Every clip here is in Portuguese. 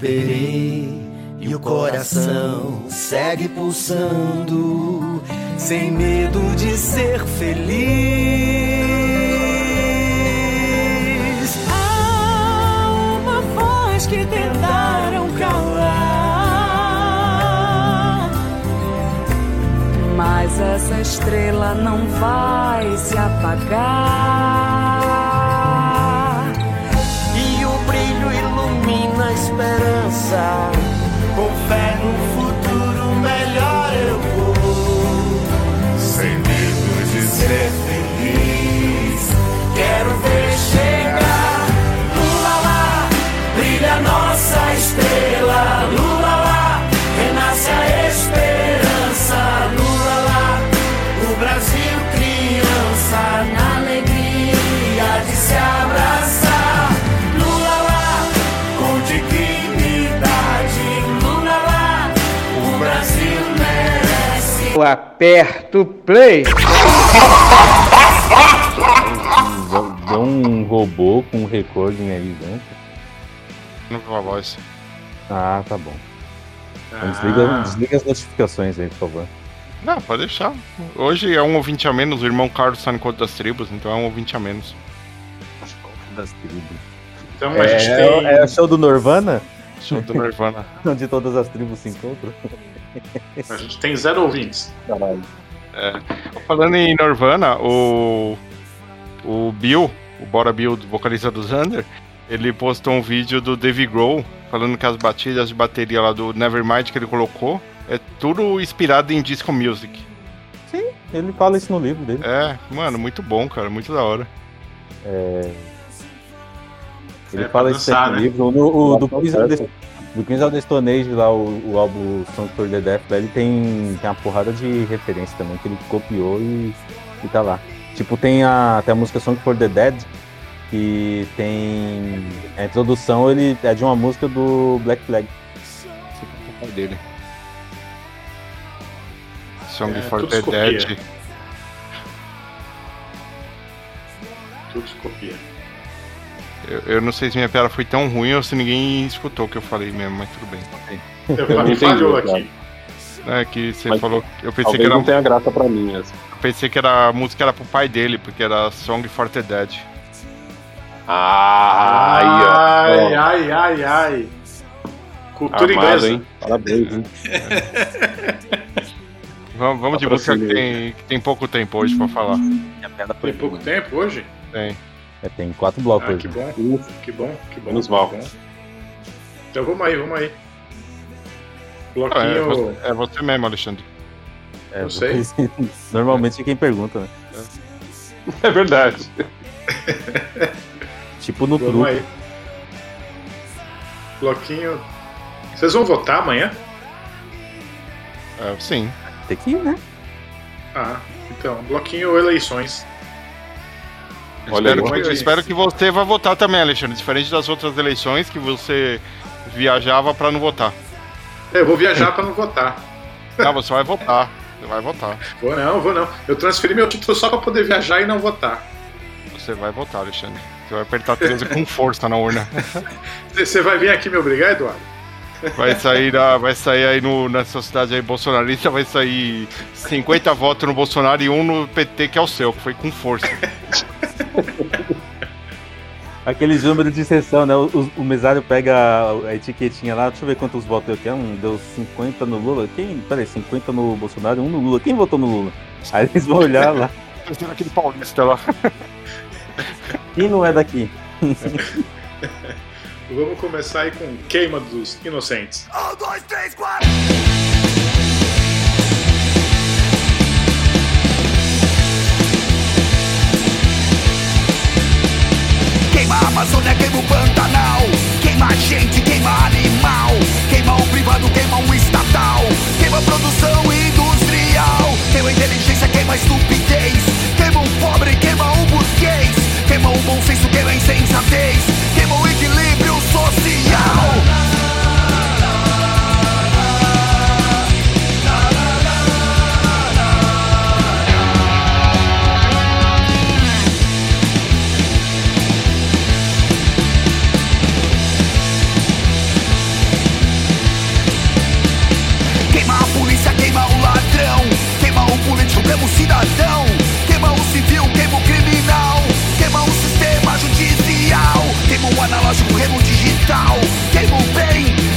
Esperei e o coração segue pulsando, sem medo de ser feliz. Há uma voz que tentaram calar, Mas essa estrela não vai se apagar. desire. Eu aperto play. Deu um robô com um recording aí dentro. Não com a voz. Ah, tá bom. Então desliga, desliga as notificações aí, por favor. Não, pode deixar. Hoje é um ouvinte a menos, o irmão Carlos tá no encontro das tribos, então é um ouvinte a menos. Das tribos. Então a É, gente é, tem. é o show do Nirvana? Show do Nirvana. Onde todas as tribos se encontram? A gente tem zero ouvintes. Caralho. Falando em Nirvana, o. O Bill, o Bora Bill, vocalista do Xander, ele postou um vídeo do Dave Grohl falando que as batidas de bateria lá do Nevermind que ele colocou é tudo inspirado em disco music. Sim, ele fala isso no livro dele. É, mano, muito bom, cara, muito da hora. É, Ele É, fala isso no né? livro. No, o, do, Tá Do Queens of the Stone Age, lá, o, o álbum Song for the Death, lá, ele tem, tem uma porrada de referência também, que ele copiou e, e tá lá. Tipo, tem a, tem a música Song for the Dead, que tem. A introdução ele é de uma música do Black Flag. O pai dele. Song É, for the copia. Dead. Tudo se copia. Eu, eu não sei se minha piada foi tão ruim ou se ninguém escutou o que eu falei mesmo, mas tudo bem. Eu entendi, falhou cara. aqui. É que você Mas falou. Eu pensei que, era, não tenha graça pra mim essa. eu pensei que era, a música era pro pai dele, porque era Song for the Dead. Ah. Ai, Ó, ai, ai, ai. Cultura Amado, inglesa. hein? Parabéns, hein? Vamos, vamos de música que tem, que tem pouco tempo hoje pra falar. Tem pouco tempo hoje? Tem. É, tem quatro blocos Ah, que bom, que bom, que bom. Menos mal. bom. Então vamos aí, vamos aí. Ah, é, Bloquinho. você, é você mesmo, Alexandre. É, não sei. Normalmente é quem pergunta, né? É verdade. Tipo no Vamos truco. aí. Bloquinho. Vocês vão votar amanhã? É, sim. Tem que ir, né? Ah, então. Bloquinho eleições. Olha espero, aí. que, eu espero que você vá votar também, Alexandre. Diferente das outras eleições que você viajava pra não votar. Eu vou viajar pra não votar. Não, você vai votar. Você vai votar. Vou não, vou não. Eu transferi meu título só pra poder viajar e não votar. Você vai votar, Alexandre. Você vai apertar 13 com força na urna. Você- vai vir aqui me obrigar, Eduardo? Vai sair, da, vai sair aí no, nessa cidade aí bolsonarista, vai sair 50 votos no Bolsonaro e um no PT, que é o seu, que foi com força. Aqueles números de sessão, né? O, o mesário pega a, etiquetinha lá, deixa eu ver quantos votos eu quero. Um deu 50 no Lula. Quem? Peraí, 50 no Bolsonaro, um no Lula. Quem votou no Lula? Aí eles vão olhar lá. Aquele paulista lá. Quem não é daqui? Vamos começar aí com Queima dos Inocentes. Um, dois, três, quatro. Queima a Amazônia, queima o Pantanal. Queima a gente, queima animal. Queima o privado, queima o estatal. Queima a produção industrial. Queima a inteligência, queima a estupidez. Queima o pobre, queima o burguês. Queima o bom senso, queima a insensatez. Queima o equilíbrio social cidadão. Queima o civil, queima o criminal. Queima o sistema judicial. Queima o analógico, queima o digital. Queima o bem.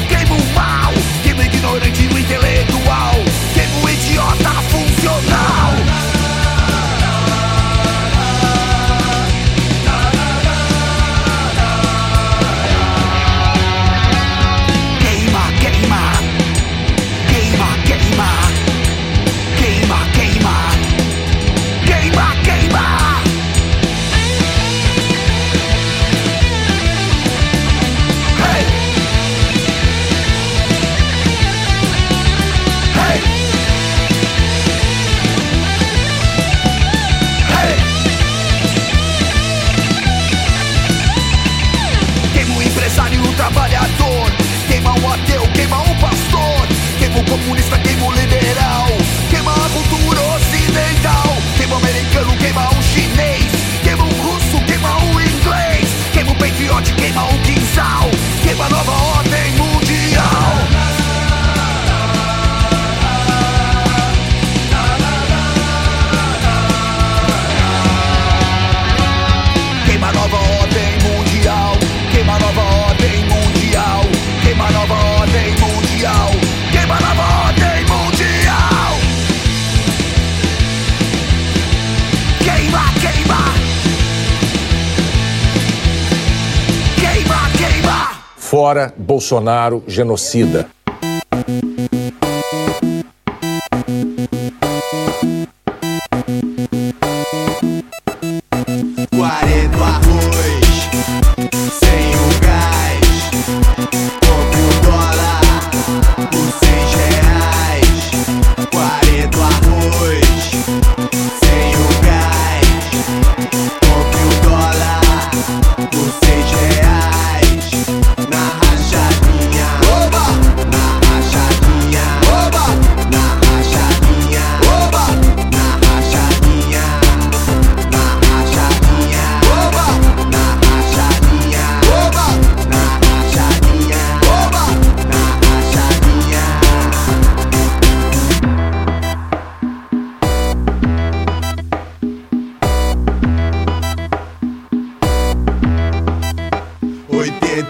Bolsonaro genocida.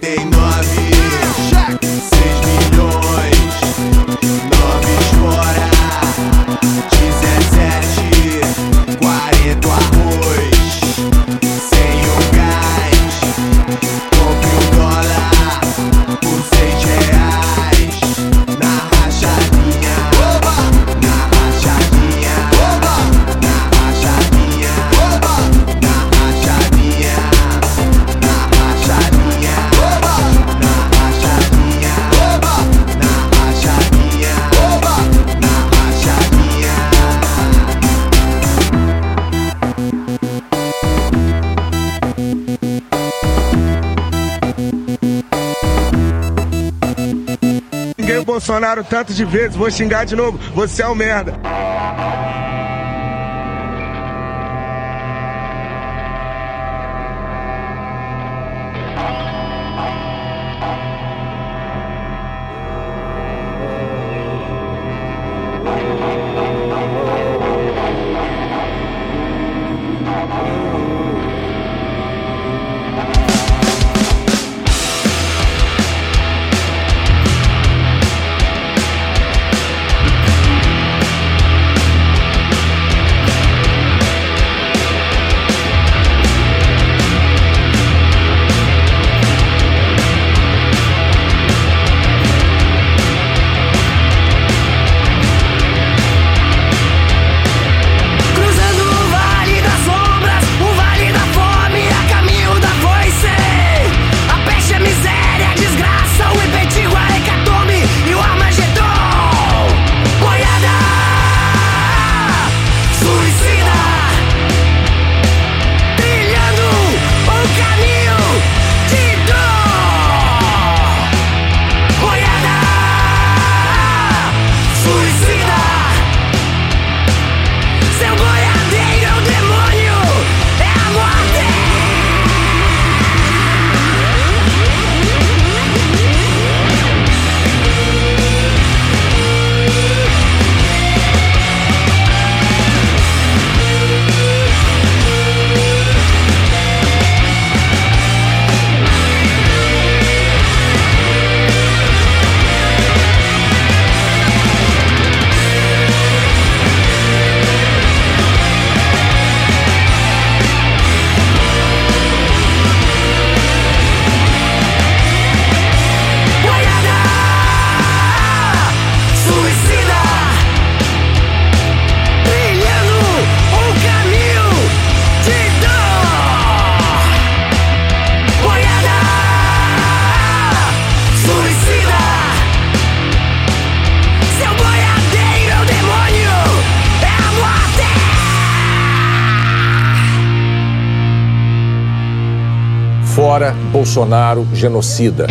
they know xingaram tanto de vezes, vou xingar de novo. Você é um merda. Bolsonaro genocida.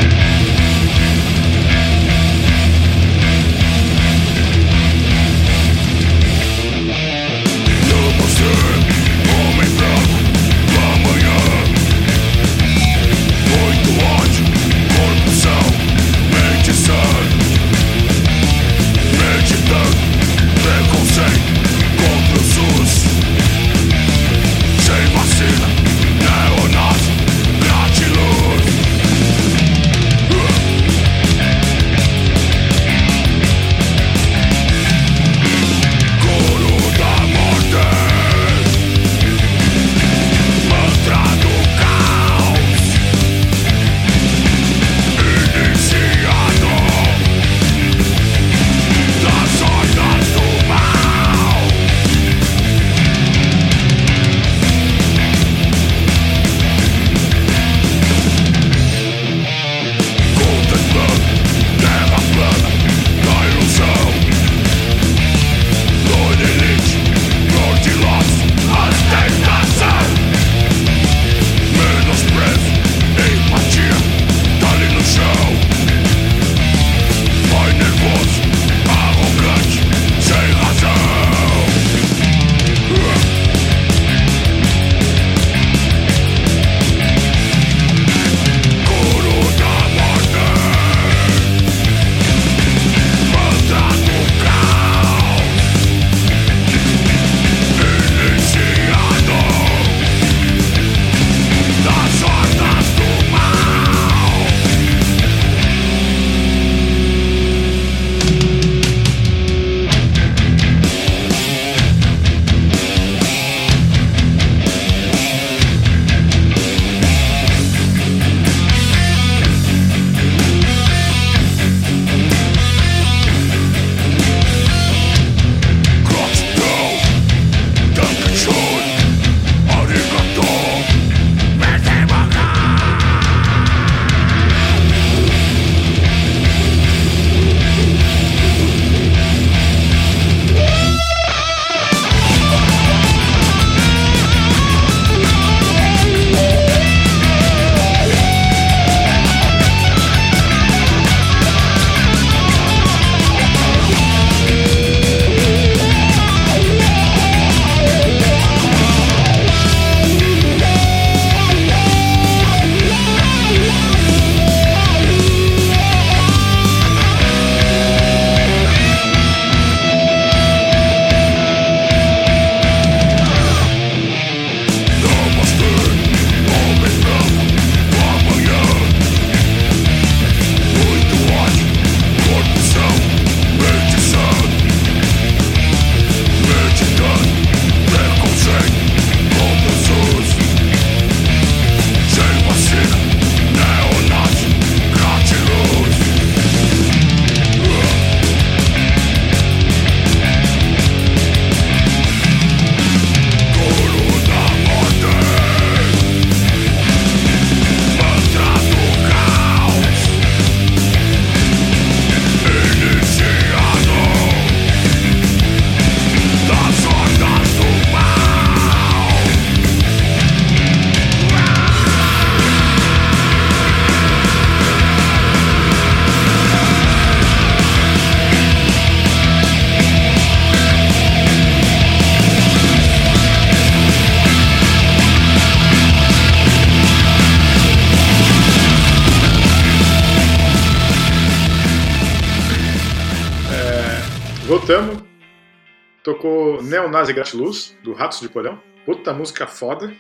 Neonazi Gratiluz, do Ratos de Porão. Puta música foda.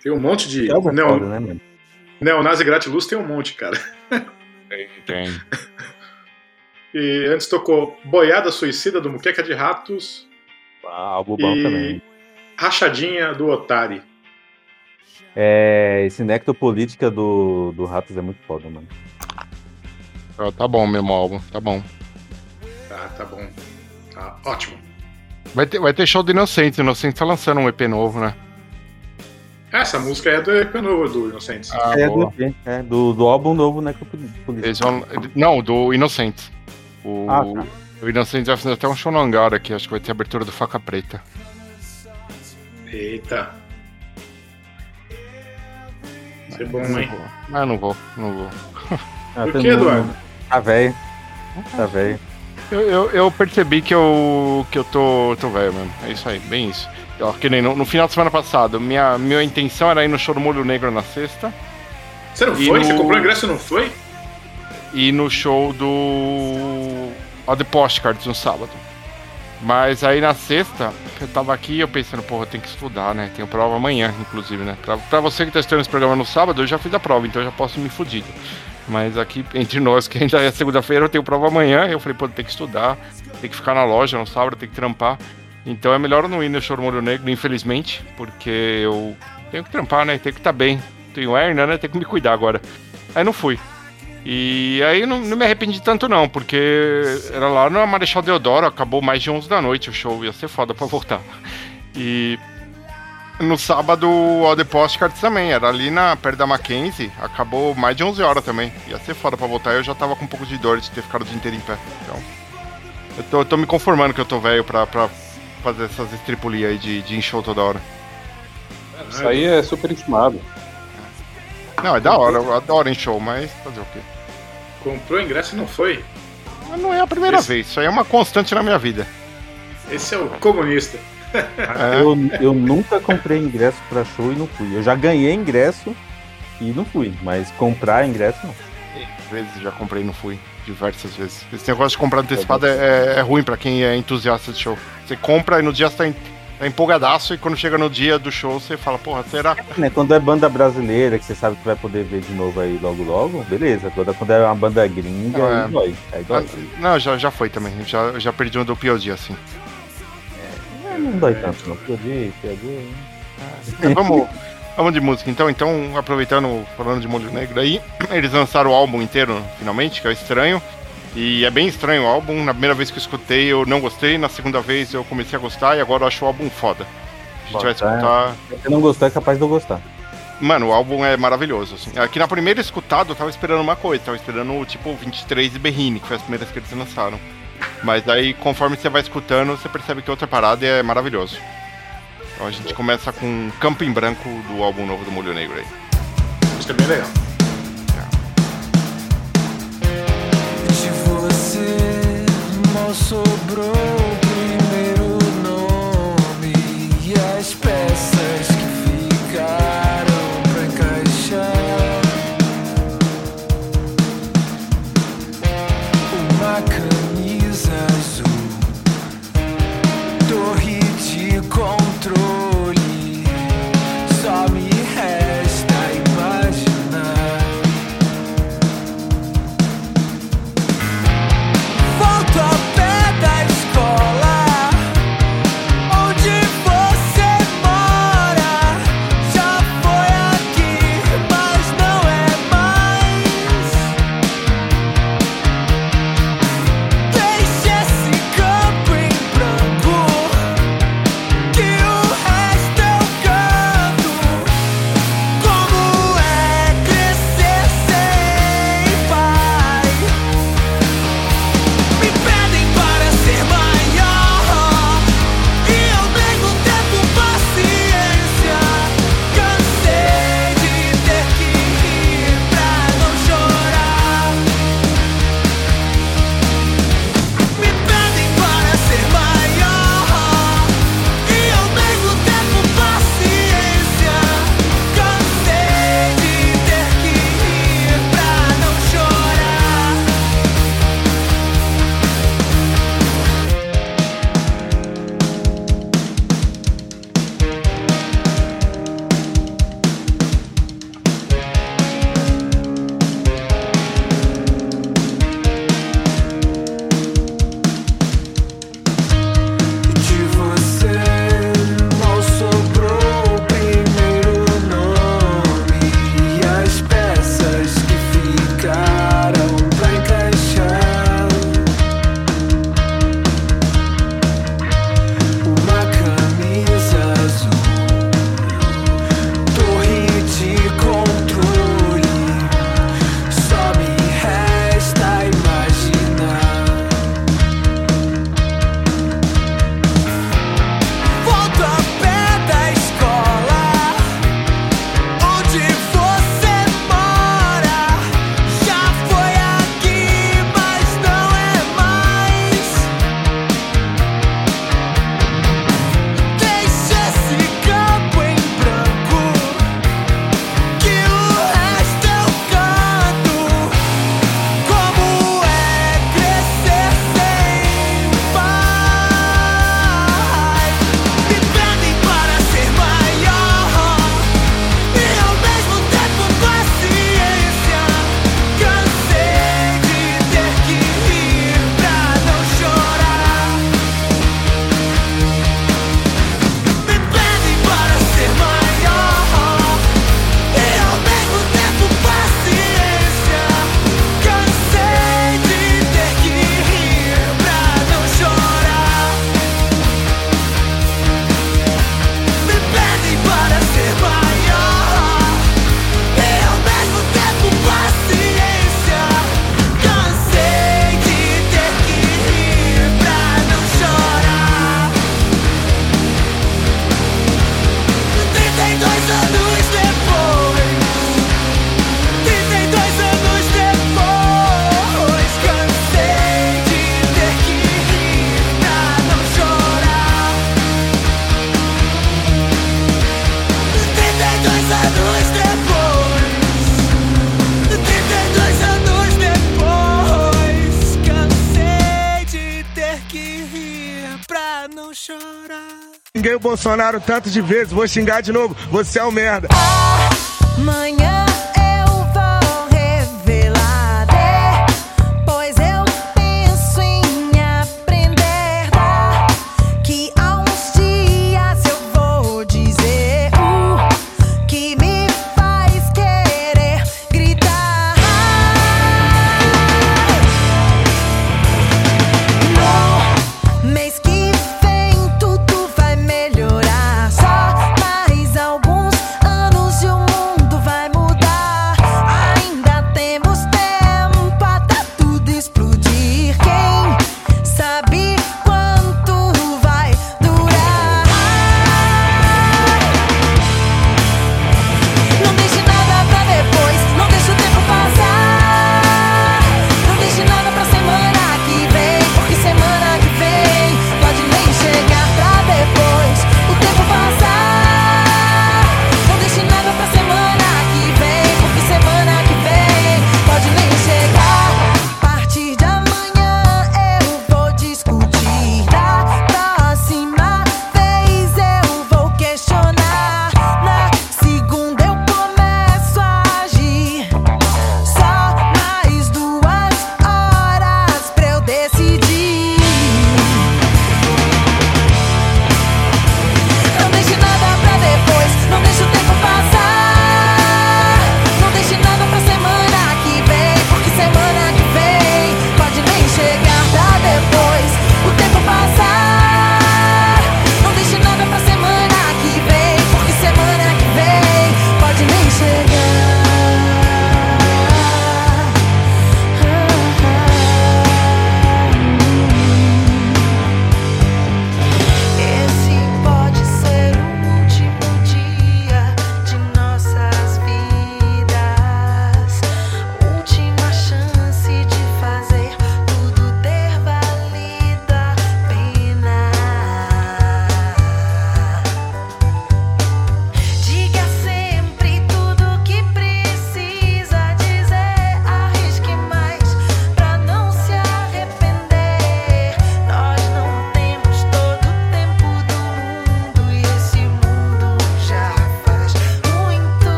Tem um monte de. É Neo... foda, né, mano? Neonazi Gratiluz tem um monte, cara. Tem, tem. E antes tocou Boiada Suicida, do Muqueca de Ratos. Ah, álbum bom e também. Rachadinha, do Otari. É, esse Nectopolítica do, do Ratos é muito foda, mano. Ó, Tá bom mesmo o álbum, tá bom. Tá, tá bom. Tá ótimo. Vai ter, vai ter show do Inocentes. O Inocentes tá lançando um EP novo, né? Essa música é do EP novo do Inocentes. Ah, é, boa. do, é do, do álbum novo Nectopolítica. Eles vão, não, do Inocentes. O, Ah, tá. o Inocentes vai fazer até um show no hangar aqui. Acho que vai ter a abertura do Faca Preta. Eita. Isso é bom, hein? eu não vou, não vou. Ah, Por que, Eduardo? Tá velho. Tá velho. Eu, eu, eu percebi que eu, que eu tô, tô velho mesmo. É isso aí, bem isso. Ó, que nem no, no final de semana passado, minha, minha intenção era ir no show do Molho Negro na sexta Você não foi? no- Você comprou ingresso e não foi? e no show do. Ó, The Postcards no sábado. Mas aí na sexta, eu tava aqui eu pensando, porra, eu tenho que estudar, né? Tenho prova amanhã, inclusive, né? Pra, pra você que tá estudando esse programa no sábado, eu já fiz a prova, então eu já posso me fudido. Mas aqui, entre nós, que ainda é segunda-feira, eu tenho prova amanhã. Eu falei, pô, tem que estudar, tem que ficar na loja no sábado, tem que trampar. Então é melhor não ir no show do Molho Negro, infelizmente, porque eu tenho que trampar, né? Tenho que estar bem. Tenho hernia, né? Tenho que me cuidar agora. Aí não fui. E aí não, não me arrependi tanto não, porque era lá na Marechal Deodoro, acabou mais de 11 da noite o show, ia ser foda pra voltar. E no sábado o The Postcards também, era ali na, perto da Mackenzie, acabou mais de 11 horas também. Ia ser foda pra voltar, eu já tava com um pouco de dor de ter ficado o dia inteiro em pé. Então, eu tô, eu tô me conformando que eu tô velho pra, pra fazer essas estripulias aí de, de show toda hora. Isso aí é super estimado. Não, é da hora, eu adoro em show, mas fazer o quê? Comprou ingresso e não foi? Mas não é a primeira Esse- vez, isso aí é uma constante na minha vida. Esse é o comunista. É. Eu, eu nunca comprei ingresso pra show e não fui. Eu já ganhei ingresso e não fui, mas comprar ingresso não. vezes já comprei e não fui. Diversas vezes. Esse negócio de comprar antecipado é, é- é ruim pra quem é entusiasta de show. Você compra e no dia você tá, em- tá empolgadaço e quando chega no dia do show você fala, porra, será? Né, Quando é banda brasileira, que você sabe que vai poder ver de novo aí logo logo, beleza. Agora quando é uma banda gringa, É. aí dói. Aí dói. Não, já, já foi também. Já, já perdi um do POD assim. Não dói tanto, não. Perdi, perdi. Mas vamos, vamos de música então. Então, aproveitando, falando de Molho Negro aí, eles lançaram o álbum inteiro finalmente, que é o Estranho. E é bem estranho o álbum. Na primeira vez que eu escutei, eu não gostei. Na segunda vez, eu comecei a gostar. E agora eu acho o álbum foda. A gente vai é. escutar. Se você não gostar, é capaz de eu gostar. Mano, o álbum é maravilhoso. Assim. Aqui na primeira escutada, eu tava esperando uma coisa. Tava esperando, tipo, 23 e Berrine, que foi as primeiras que eles lançaram. Mas aí, conforme você vai escutando, você percebe que outra parada é maravilhoso. Então a gente começa com Campo em Branco do álbum novo do Molho Negro aí. Isso é bem legal. De você mal sobrou o primeiro nome e as peças Bolsonaro tanto de vezes, vou xingar de novo, você é um merda.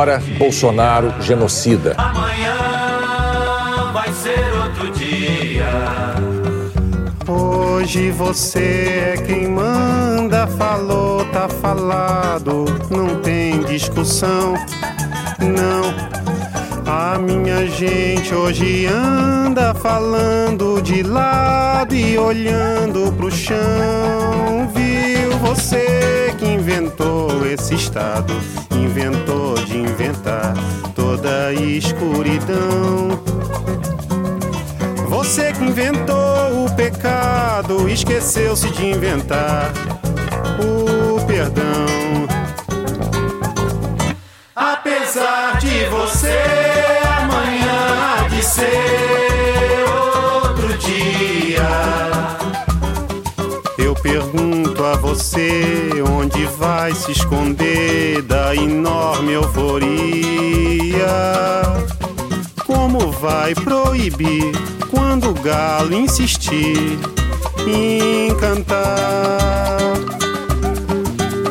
Fora Bolsonaro genocida. Amanhã vai ser outro dia. Hoje você é quem manda, falou, tá falado, não tem discussão, não. A minha gente hoje anda falando de lado e olhando pro chão, viu você inventou esse estado, inventou de inventar toda a escuridão. Você que inventou o pecado, esqueceu-se de inventar o perdão. Apesar de você amanhã há de ser a você onde vai se esconder da enorme euforia. Como vai proibir quando o galo insistir em cantar?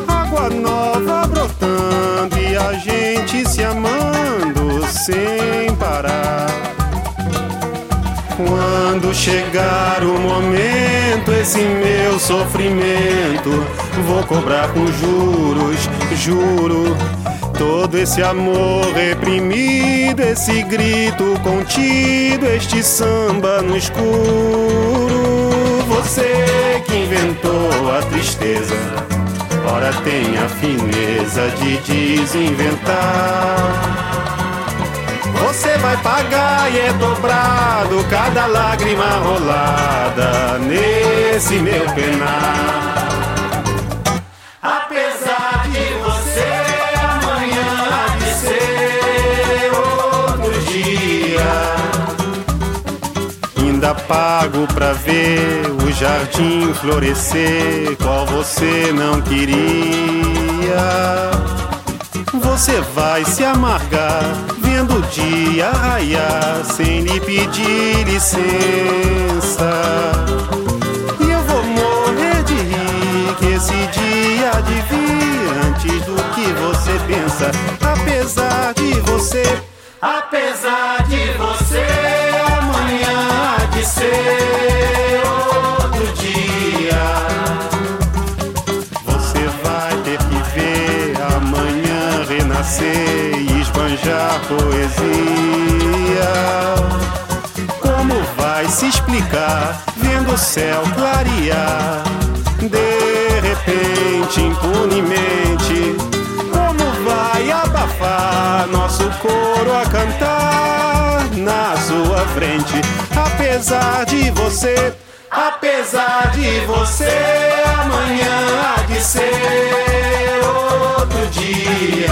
Água nova brotando e a gente se amando sem quando chegar o momento, esse meu sofrimento, vou cobrar com juros, juro. Todo esse amor reprimido, esse grito contido, este samba no escuro. Você que inventou a tristeza, ora tem a fineza de desinventar. Você vai pagar e é dobrado cada lágrima rolada nesse meu penar. Apesar de você amanhã ser outro dia. Ainda pago pra ver o jardim florescer, qual você não queria. Você vai se amargar vendo o dia raiar sem lhe pedir licença. E eu vou morrer de rir que esse dia de vir antes do que você pensa. Apesar de você, apesar de você, amanhã há de ser e esbanjar poesia. Como vai se explicar vendo o céu clarear? De repente, impunemente, como vai abafar nosso coro a cantar na sua frente? Apesar de você, apesar de você, amanhã há de ser outro dia.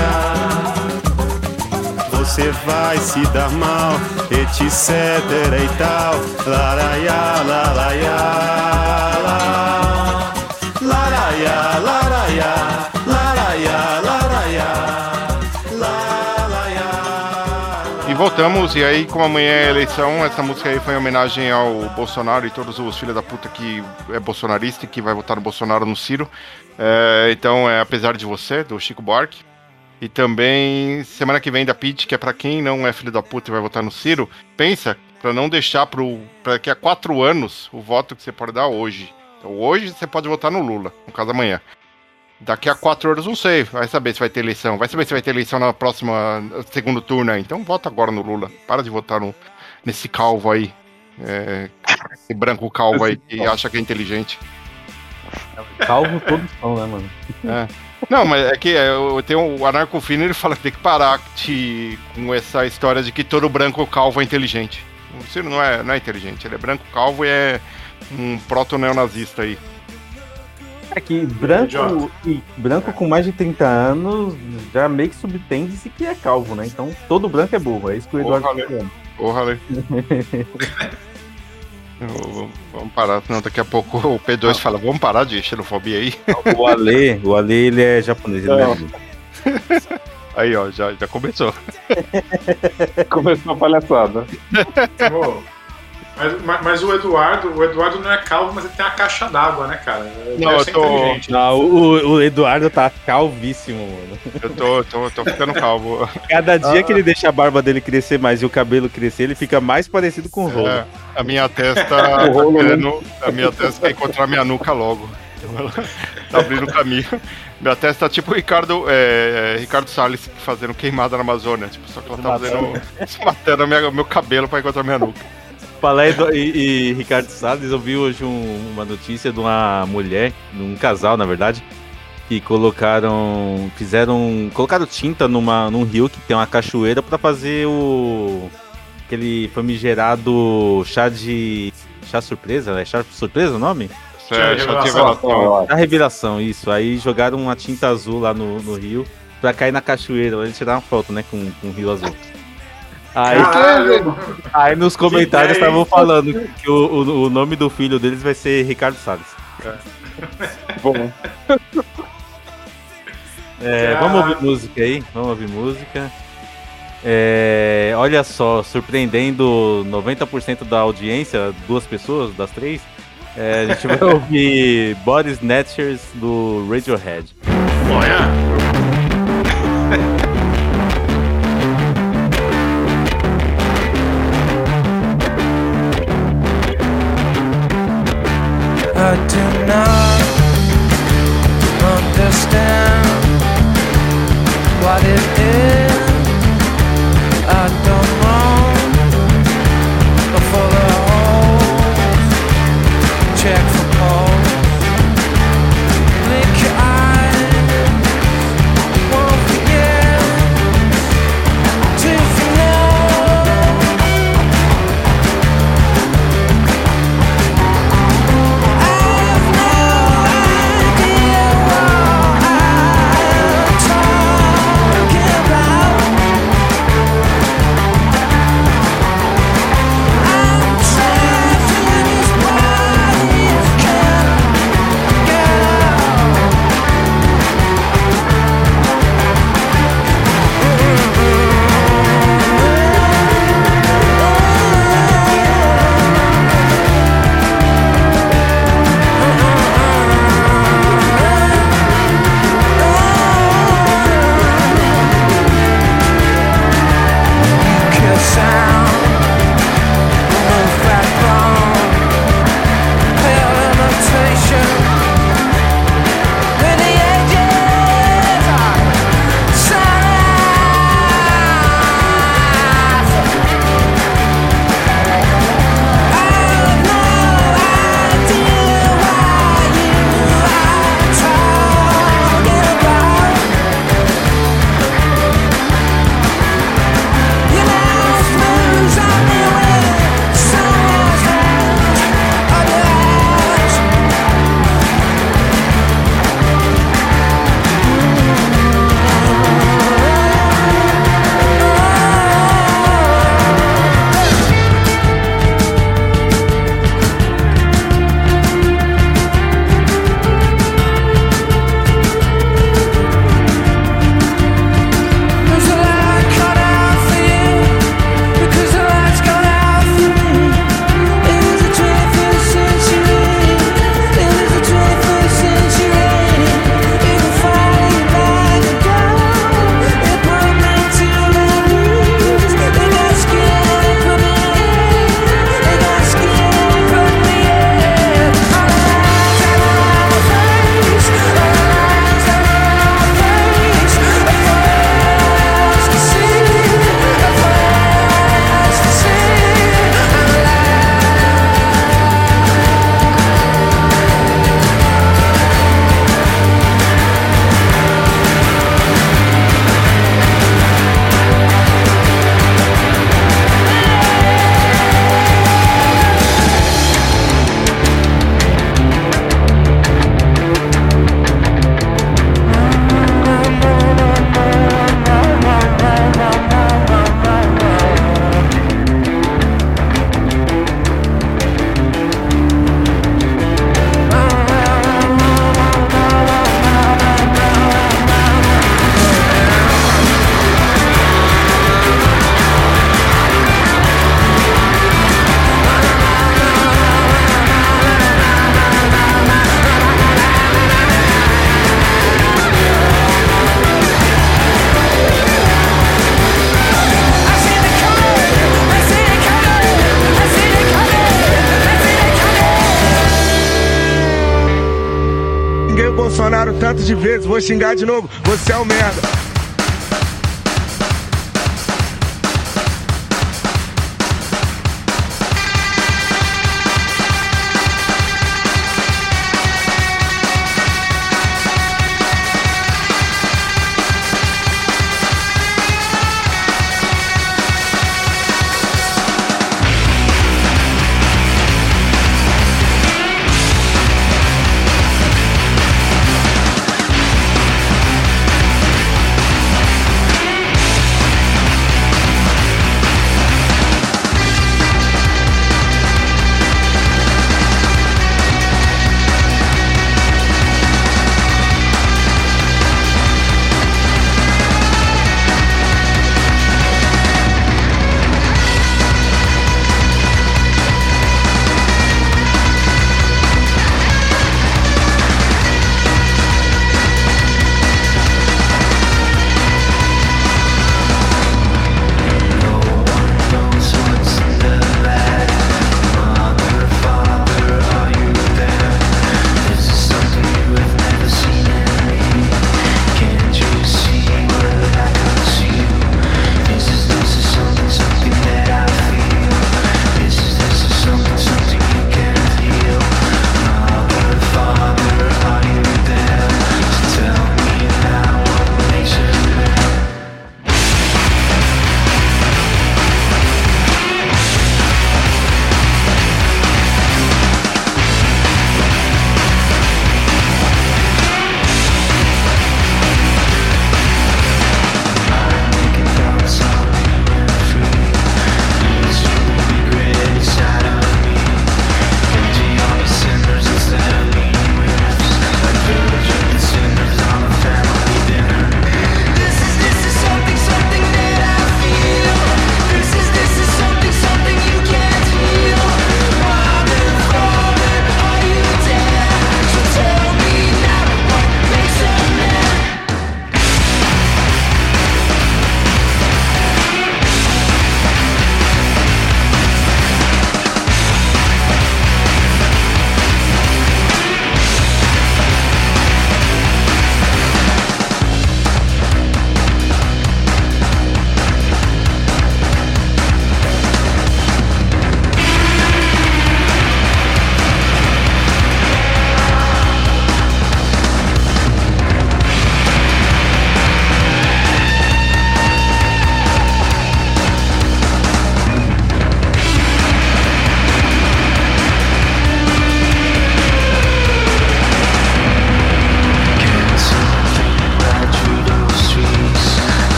Você vai se dar mal, etc e tal. Laraiá, laraiá, voltamos, e aí, como amanhã é eleição, essa música aí foi em homenagem ao Bolsonaro e todos os filhos da puta que é bolsonarista e que vai votar no Bolsonaro no Ciro. É, então, é Apesar de Você, do Chico Buarque. E também, semana que vem da Pete, que é pra quem não é filho da puta e vai votar no Ciro, pensa pra não deixar pro, pra daqui a quatro anos o voto que você pode dar hoje. Então, hoje você pode votar no Lula, no caso amanhã. Daqui a quatro anos, não sei. Vai saber se vai ter eleição. Vai saber se vai ter eleição na próxima segundo turno aí. Então vota agora no Lula. Para de votar no, nesse calvo aí. É, esse branco calvo aí que acha que é inteligente. Calvo todos são, né, mano? É. Não, mas é que é, eu tenho o Anarco Fino, ele fala que tem que parar com essa história de que todo branco calvo é inteligente. O Ciro não é, não é inteligente, ele é branco calvo e é um proto-neonazista aí. É que branco, e branco com mais de 30 anos já meio que subtende-se que é calvo, né? Então todo branco é burro. É isso que o Eduardo tá falando. Porra, Ale. Vamos parar, senão daqui a pouco o P2 fala, vamos parar de xenofobia aí. O Ale, o Ale, ele é japonês, ele não é burro. Aí, ó, já, já começou. Começou a palhaçada. Mas, mas- mas o Eduardo, o Eduardo não é calvo, mas ele tem uma caixa d'água, né, cara? Ele Não, eu tô- inteligente. Não, o, o Eduardo tá calvíssimo, mano. Eu tô, tô, tô ficando calvo. Cada dia que ele deixa a barba dele crescer mais e o cabelo crescer, ele fica mais parecido com o rolo. É, a minha testa tá O rolo, né? querendo, a minha testa quer encontrar minha nuca logo. Então ela tá abrindo caminho. Minha testa tá tipo o Ricardo, é, é, Ricardo Salles fazendo queimada na Amazônia. Tipo, só que ela tá fazendo, se matando minha, meu cabelo pra encontrar minha nuca. Edu- e, e Ricardo Salles, eu vi hoje um- uma notícia de uma mulher, de um casal, na verdade, que colocaram. Fizeram. Colocaram tinta numa, num rio que tem uma cachoeira pra fazer o. aquele famigerado chá de. chá surpresa, né? Chá surpresa o nome? É chá de revelação. A revelação, isso. Aí jogaram uma tinta azul lá no, no rio pra cair na cachoeira. Eles tiraram uma foto, né, com, com o rio azul. Aí, Caralho, aí nos comentários ideia, estavam falando que o, o, o nome do filho deles vai ser Ricardo Salles. Bom. É, vamos ouvir música aí, vamos ouvir música. É, olha só, surpreendendo 90% da audiência, duas pessoas das três. é, a gente vai ouvir Body Snatchers do Radiohead. É, xingar de novo, você é o merda.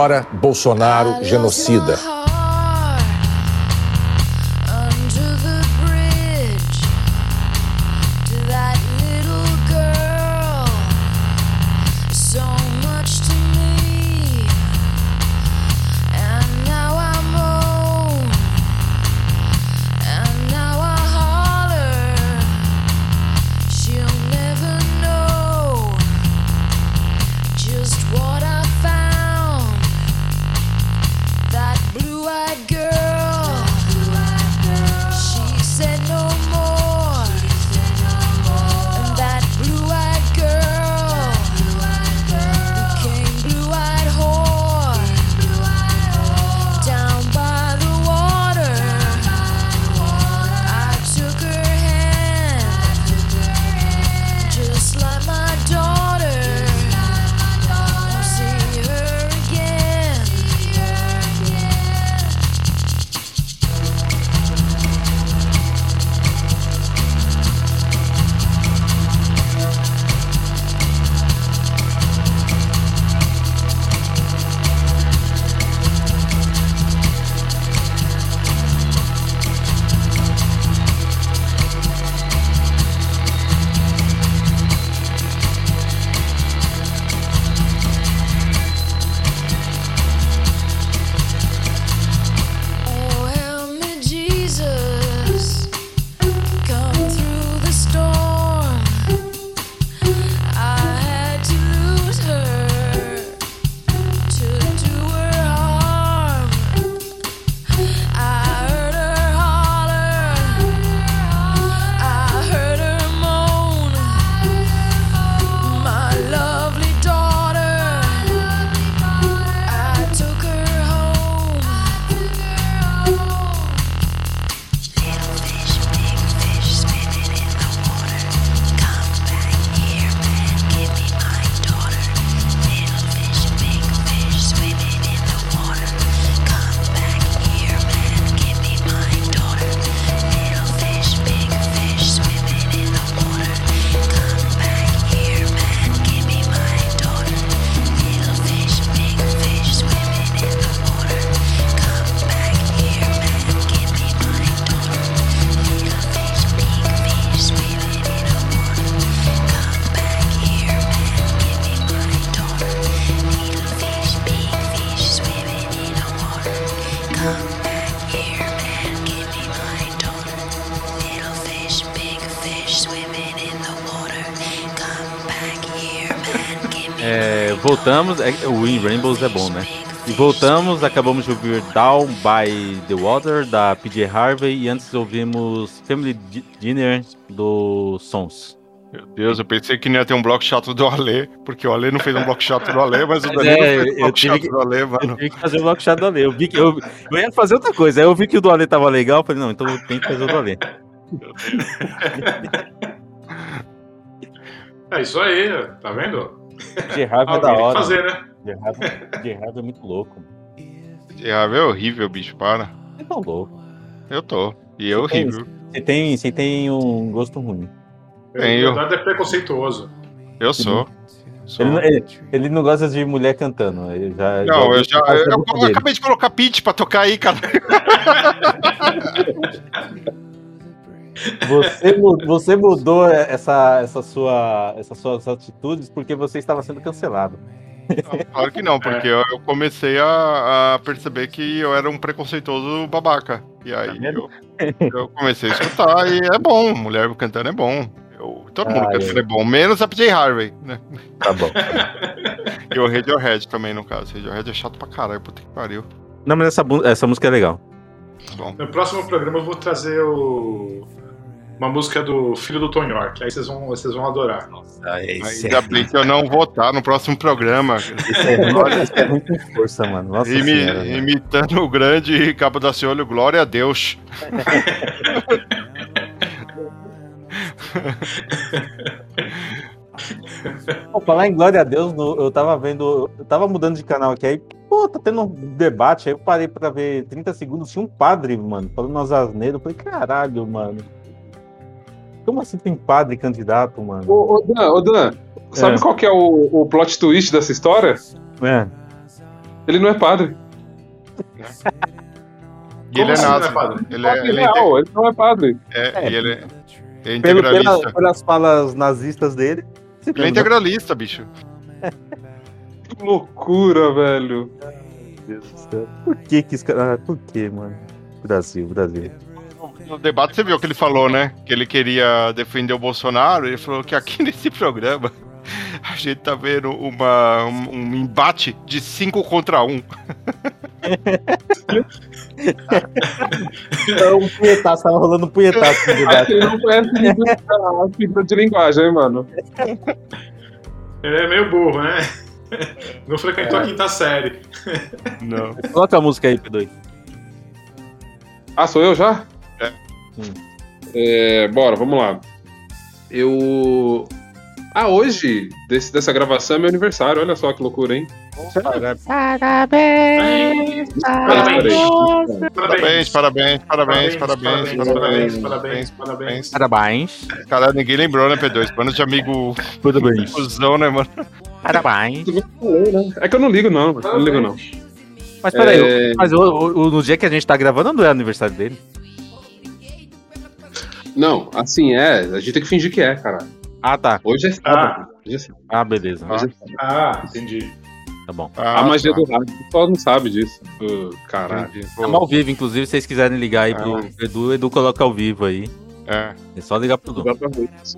Fora Bolsonaro genocida. Voltamos, é, o In Rainbows é bom, né? E voltamos, acabamos de ouvir Down by the Water, da PJ Harvey, e antes ouvimos Family Di- Dinner, do Sons. Meu Deus, eu pensei que não ia ter um bloco chato do Ale, porque o Ale não fez um bloco chato do Ale, mas o Danilo é, fez um eu bloco chato que- do Eu mano. tive que fazer o bloco chato do Ale. Eu, vi que, eu, eu ia fazer outra coisa, aí eu vi que o do Ale tava legal, eu falei, não, então eu tenho que fazer o do Ale. É isso aí, tá vendo? Harvey é da hora. fazer, né? Harvey é muito louco. Ah, é horrível, bicho, para. Você tá louco. Eu tô. E é horrível. Você tem, você tem um gosto ruim. Tenho. Na verdade é preconceituoso. Eu sou. Sou. Ele, não- ele, ele não gosta de mulher cantando. Ele já, Não, eu já. já Eu, ouviu eu dele. acabei de colocar pitch pra tocar aí, cara. Você, você mudou essa, essa sua, essas suas atitudes porque você estava sendo cancelado. Claro que não, porque eu, eu comecei a, a perceber que eu era um preconceituoso babaca. E aí eu, eu comecei a escutar e é bom, mulher cantando é bom. Eu- todo mundo Ah, cantando é. é bom, menos a PJ Harvey, né? Tá bom. E o Radiohead também, no caso. Radiohead é chato pra caralho, puta que pariu. Não, mas essa, essa música é legal. Bom. No próximo programa eu vou trazer o... uma música do filho do Tom York. Aí vocês vão, vocês vão adorar. Ainda bem que eu não vou estar no próximo programa. Isso é ruim, isso é força, mano. Nossa Imi- senhora. imitando o grande Cabo da Ciolho, glória a Deus. Pô, falar em glória a Deus, no- eu tava vendo. Eu tava mudando de canal aqui, aí, pô, tá tendo um debate, aí eu parei pra ver 30 segundos, tinha um padre, mano, falando umas asneiras. Eu falei, caralho, mano. Como assim tem padre candidato, mano? Ô, ô, Dan, ô, Dan, sabe É. qual que é o, o plot twist dessa história? É. Ele não é padre. E ele é assim, nazi. né, padre? Ele é, ele é, Real, ele não é padre. é, e ele é, é Pelo, integralista. pela- pelas falas nazistas dele. Ele é integralista, bicho. Que loucura, velho. Meu Deus do céu. Por que que esse cara. Ah, por que, mano? Brasil, Brasil. No debate você viu o que ele falou, né? Que ele queria defender o Bolsonaro. Ele falou que aqui nesse programa a gente tá vendo uma, um, um embate de 5 contra 1. Um. É um punhetaço, tava rolando um punhetaço no debate. ele não conhece a figura de linguagem, hein, mano. Ele é meio burro, né? Não frequentou a quinta série. Não. Coloca a música aí, P2. Ah, sou eu já? É. Bora, vamos lá. Eu. Ah, hoje, desse, dessa gravação é meu aniversário, olha só que loucura, hein? Parabéns! Parabéns, parabéns, parabéns, parabéns, parabéns, parabéns, parabéns, parabéns. Parabéns. Cara, ninguém lembrou, né, P2? Bando de amigo Parabéns. cuzão, né, mano? Parabéns. É que eu não ligo, não. Eu não ligo, não. Mas peraí, É. mas o, o- no dia que a gente tá gravando não é aniversário dele? Não, assim é, a gente tem que fingir que é, cara. Ah, tá. Hoje é sábado. Hoje é sábado. Ah, beleza. Hoje é sábado. Ah, entendi. Tá bom. A magia do rádio, o pessoal não sabe disso. Ô, caralho. Estamos ao vivo, inclusive, se vocês quiserem ligar aí pro Edu, o Edu coloca ao vivo aí. É. É só ligar pro Edu.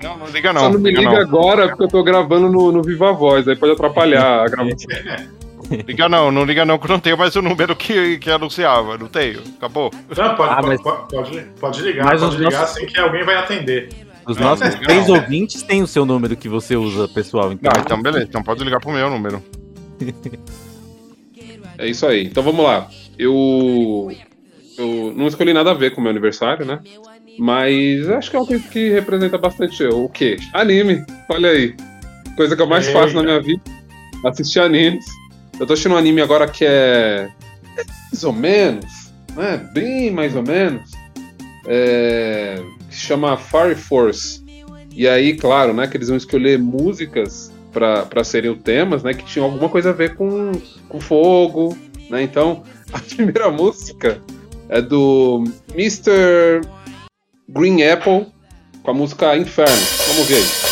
Não, não liga não. Só não me liga não. agora porque eu tô gravando no, no Viva Voz, aí pode atrapalhar a gravação. Liga não, não liga não, que eu não tenho mais o número que, que anunciava. Não tenho. Acabou. Não, pode, Ah, pode, mas- pode, pode ligar, Mas pode ligar nossos- assim que alguém vai atender. Os Não, nossos três ouvintes têm o seu número que você usa, pessoal. Então, Não, então beleza. Então pode ligar pro meu número. É isso aí. Então vamos lá. Eu. Eu não escolhi nada a ver com o meu aniversário, né? Mas acho que é uma coisa que representa bastante o quê? Anime. Olha aí. Coisa que eu mais faço na minha vida. Assistir animes. Eu tô assistindo um anime agora que é. Mais ou menos. Né? Bem mais ou menos. É... Que chama Fire Force. E aí, claro, né? Que eles vão escolher músicas para serem o temas, né? Que tinham alguma coisa a ver com, com fogo, né? Então, a primeira música é do Mr. Green Apple com a música Inferno. Vamos ver aí.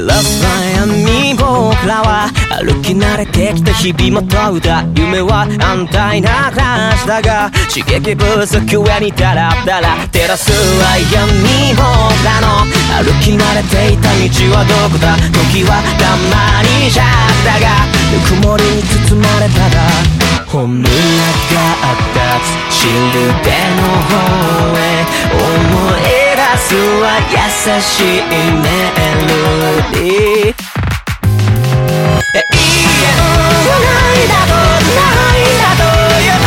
でラストラインに僕らは歩き慣れてきた日々も問うた夢は安泰な暮らしだが刺激不足上にダラダラ照らすは闇僕らの歩き慣れていた道はどこだ時はたまにシャクだがぬくもりに包まれたら本音があった。シルベの方へ思い出すは優しいメロディー永遠はないだとないだという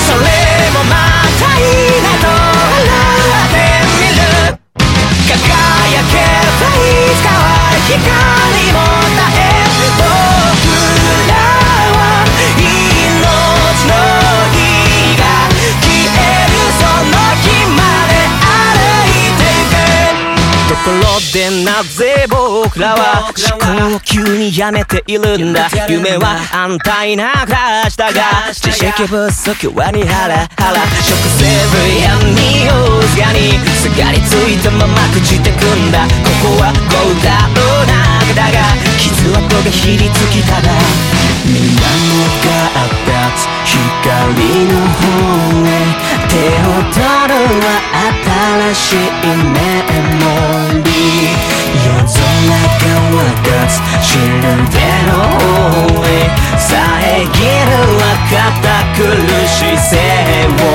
それもまたいいなと笑ってみる輝けばいつかは光もでなぜ僕らは思考を急にやめているんだ。夢は安泰な暮らしだが知識不足はにハラハラ食せぶや匂いがにすがりついたまま朽ちてくんだ。ここはゴーダの中だが傷跡がひりつきただ。みんなのがあった光の方へ手を取るは新しいメモリー夜空が渡すシルベの方へ遮るは堅苦しいセオ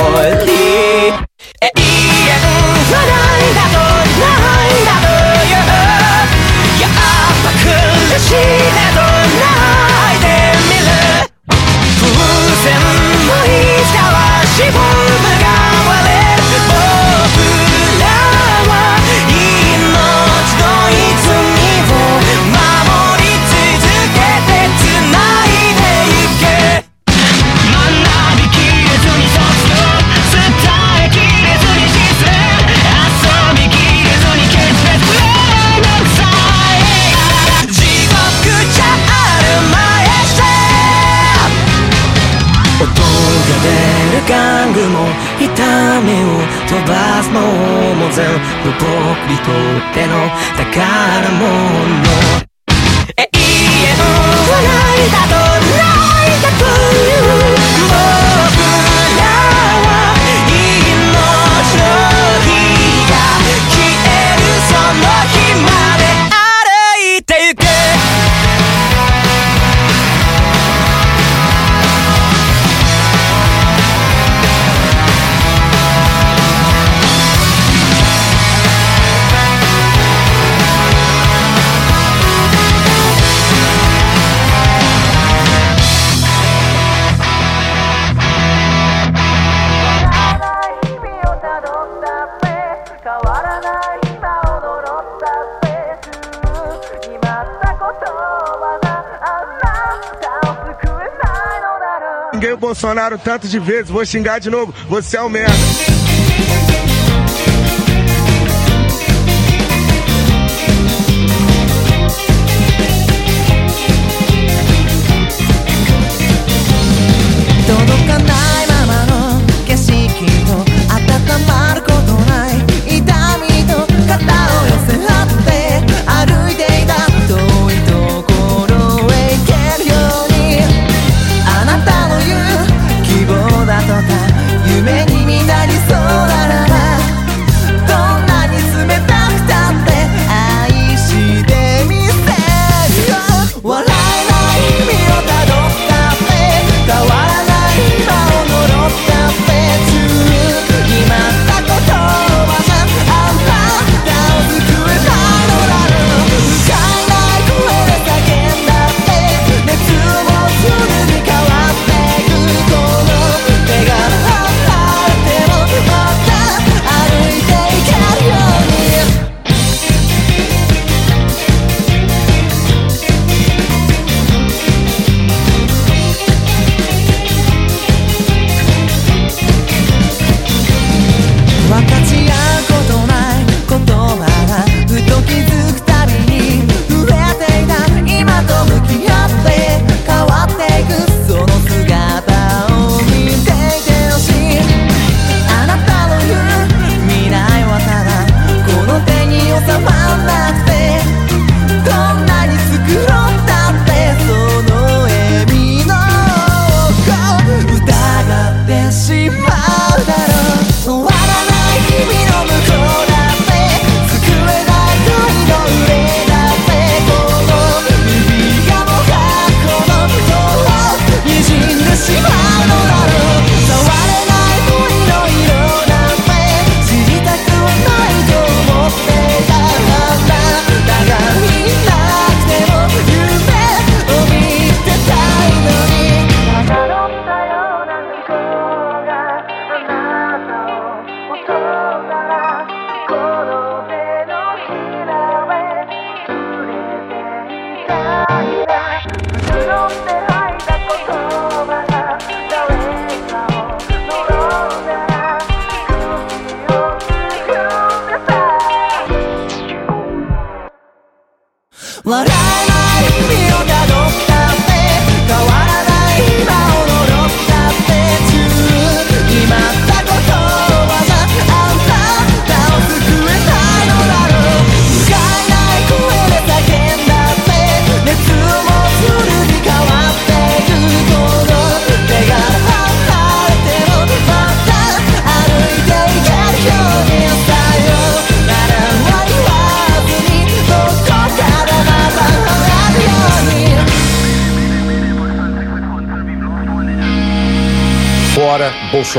リー永遠はなっての宝物。永遠はないだと Bolsonaro tanto de vezes, vou xingar de novo. Você é o merda.「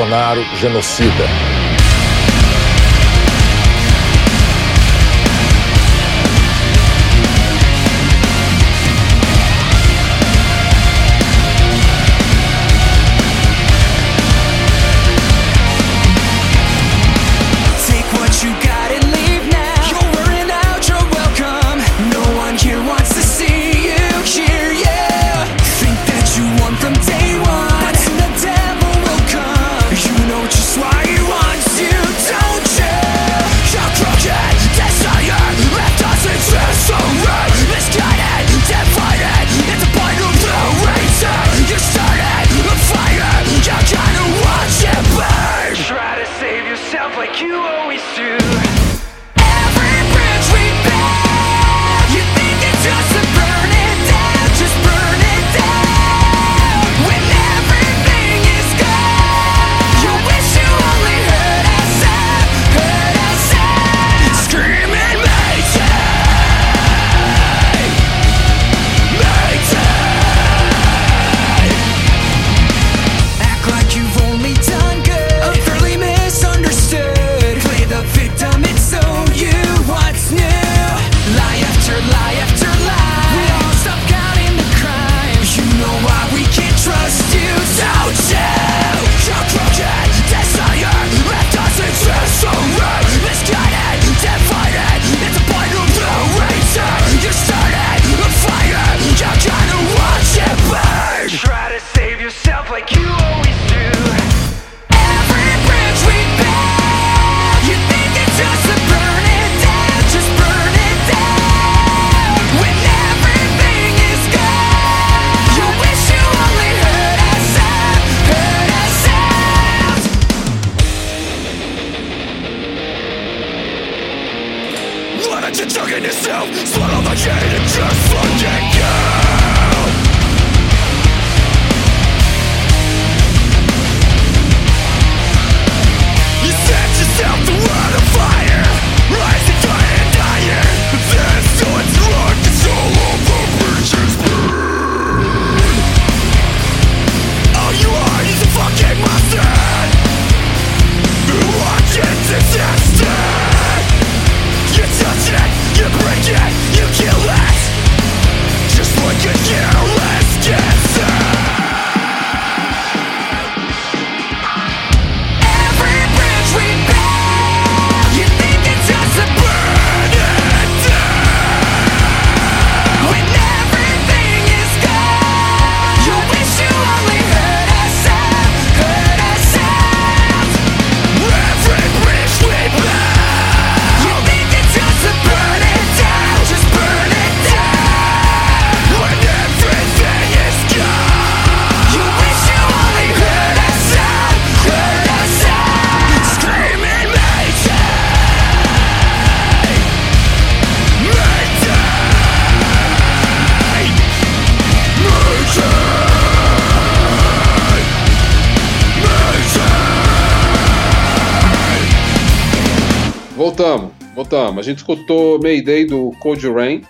Bolsonaro genocida. A gente escutou Mayday do Code Rain.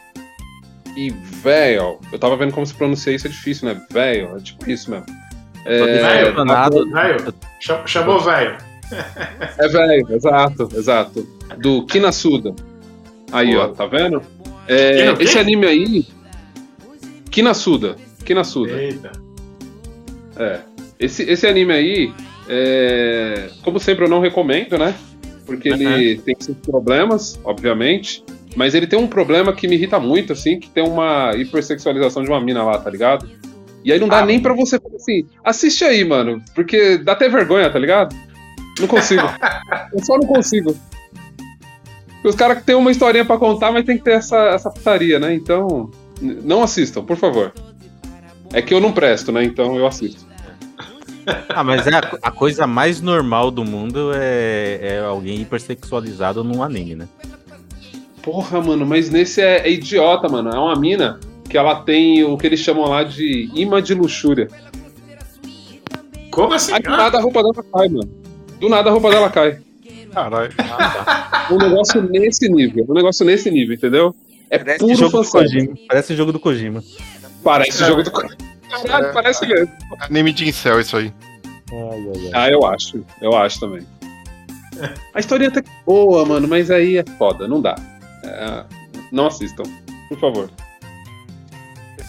E Veil. Eu tava vendo como se pronuncia isso, é difícil, né? Veil. É tipo isso mesmo. É, velho. Velho. Chamou velho. É velho, exato, exato. Do Kinasuda. Aí, Boa. ó, tá vendo? É, esse anime aí. Kinasuda. Kinasuda. Eita. É. Esse, esse anime aí. É, como sempre, eu não recomendo, né? porque uhum. ele tem seus problemas, obviamente. Mas ele tem um problema que me irrita muito, assim, que tem uma hipersexualização de uma mina lá, tá ligado? E aí não dá ah, nem para você falar assim, assiste aí, mano, porque dá até vergonha, tá ligado? Não consigo. eu só não consigo. Os caras que têm uma historinha para contar, mas tem que ter essa, essa putaria, né? Então, não assistam, por favor. É que eu não presto, né? Então eu assisto. Ah, mas é a, a coisa mais normal do mundo é, é alguém hipersexualizado num anime, né? Porra, mano, mas nesse é, é idiota, mano. É uma mina que ela tem o que eles chamam lá de imã de luxúria. Como assim? Aí do nada a roupa dela cai, mano. Do nada a roupa dela cai. Caralho. Um negócio nesse nível. Um negócio nesse nível, entendeu? É Parece puro jogo. Kojima. Parece jogo do Kojima. Parece jogo do Caralho, parece mesmo. Anime de incel, isso aí. Ah, eu acho. Eu acho também. A história até que boa, mano, mas aí é foda, não dá. É, não assistam, por favor.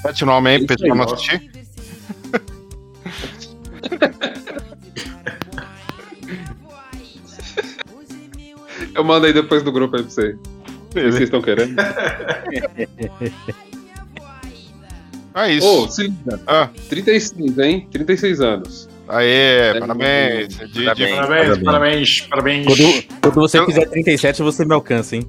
Pede o nome aí, Pedro, aí, pra não assistir. Eu mando aí depois do grupo aí pra vocês. Que vocês estão querendo? É isso. Ô, se liga. Ah. 36, hein? 36 anos. Aê, parabéns. Parabéns, De- de- Parabéns, parabéns, parabéns. Quando, quando você fizer 37, você me alcança, hein?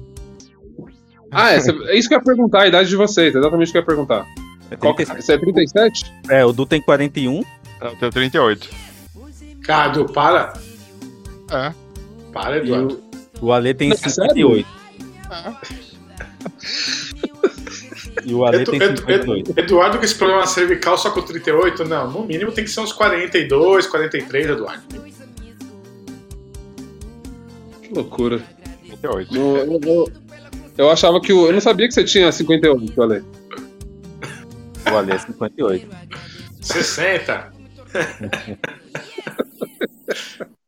Ah, é, é isso que eu ia perguntar, a idade de vocês, exatamente o que eu ia perguntar. É Qual que- Você é 37? É, o Du tem 41. Eu tenho 38. Cadu, para. É. Para, Eduardo. O Ale tem Não, 58. E o Ale Edu- tem Edu- 58. Edu- Eduardo com esse problema cervical só com 38? Não, no mínimo tem que ser uns 42, 43, Eduardo. Que loucura. 38. No- eu, eu- eu achava que o. Eu não sabia que você tinha 58, Ale. O Ale é 58. 60.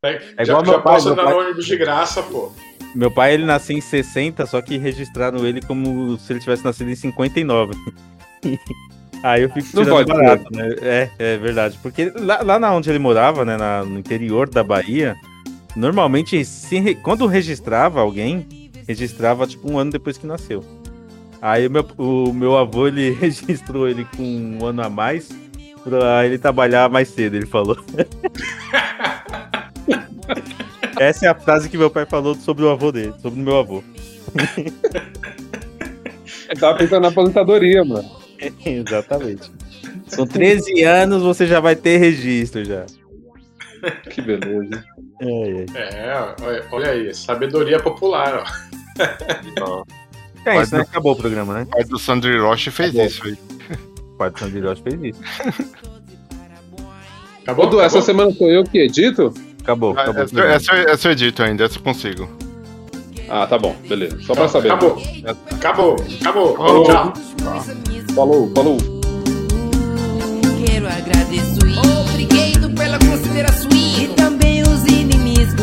É já igual já meu pai, posso meu andar pai. no ônibus de graça, pô. Meu pai, ele nasceu em 60, só que registraram ele como se ele tivesse nascido em 59. Aí eu fico tirando pode barato, né? É, é verdade. Porque lá, lá na onde ele morava, né, na- no interior da Bahia, normalmente, se quando registrava alguém, registrava tipo um ano depois que nasceu. Aí o meu, o meu avô, ele registrou ele com um ano a mais pra ele trabalhar mais cedo, ele falou. Essa é a frase que meu pai falou sobre o avô dele, sobre o meu avô. Eu tava pensando na aposentadoria, mano. Exatamente. São 13 anos, você já vai ter registro já. Que beleza. É, É, olha, olha aí, sabedoria popular, ó. é. é isso, né? Acabou o programa, né? O pai do Sandro Hiroshi fez Acabou. isso aí. O pai do Sandro Hiroshi fez isso. Acabou? Du, essa Acabou? semana sou eu que edito? Acabou, Ah, acabou. Essa, essa, essa eu edito ainda, essa eu consigo. Ah, tá bom, beleza. Só pra saber. Acabou. Acabou. Acabou. Oh. Tchau. Falou, falou. Quero agradecer. Obrigado pela consideração. E também os inimigos.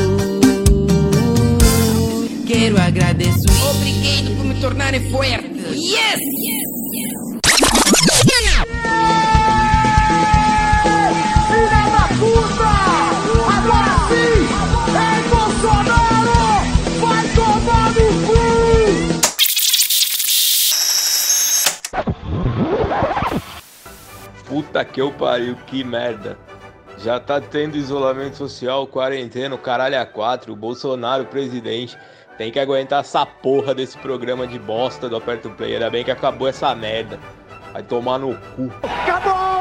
Quero agradecer. Obrigado por me tornarem forte. Yes! Filha Puta que eu pariu, que merda. Já tá tendo isolamento social, quarentena, o caralho a quatro, o Bolsonaro presidente. Tem que aguentar essa porra desse programa de bosta do Aperto Play. Ainda bem que acabou essa merda. Vai tomar no cu. Acabou!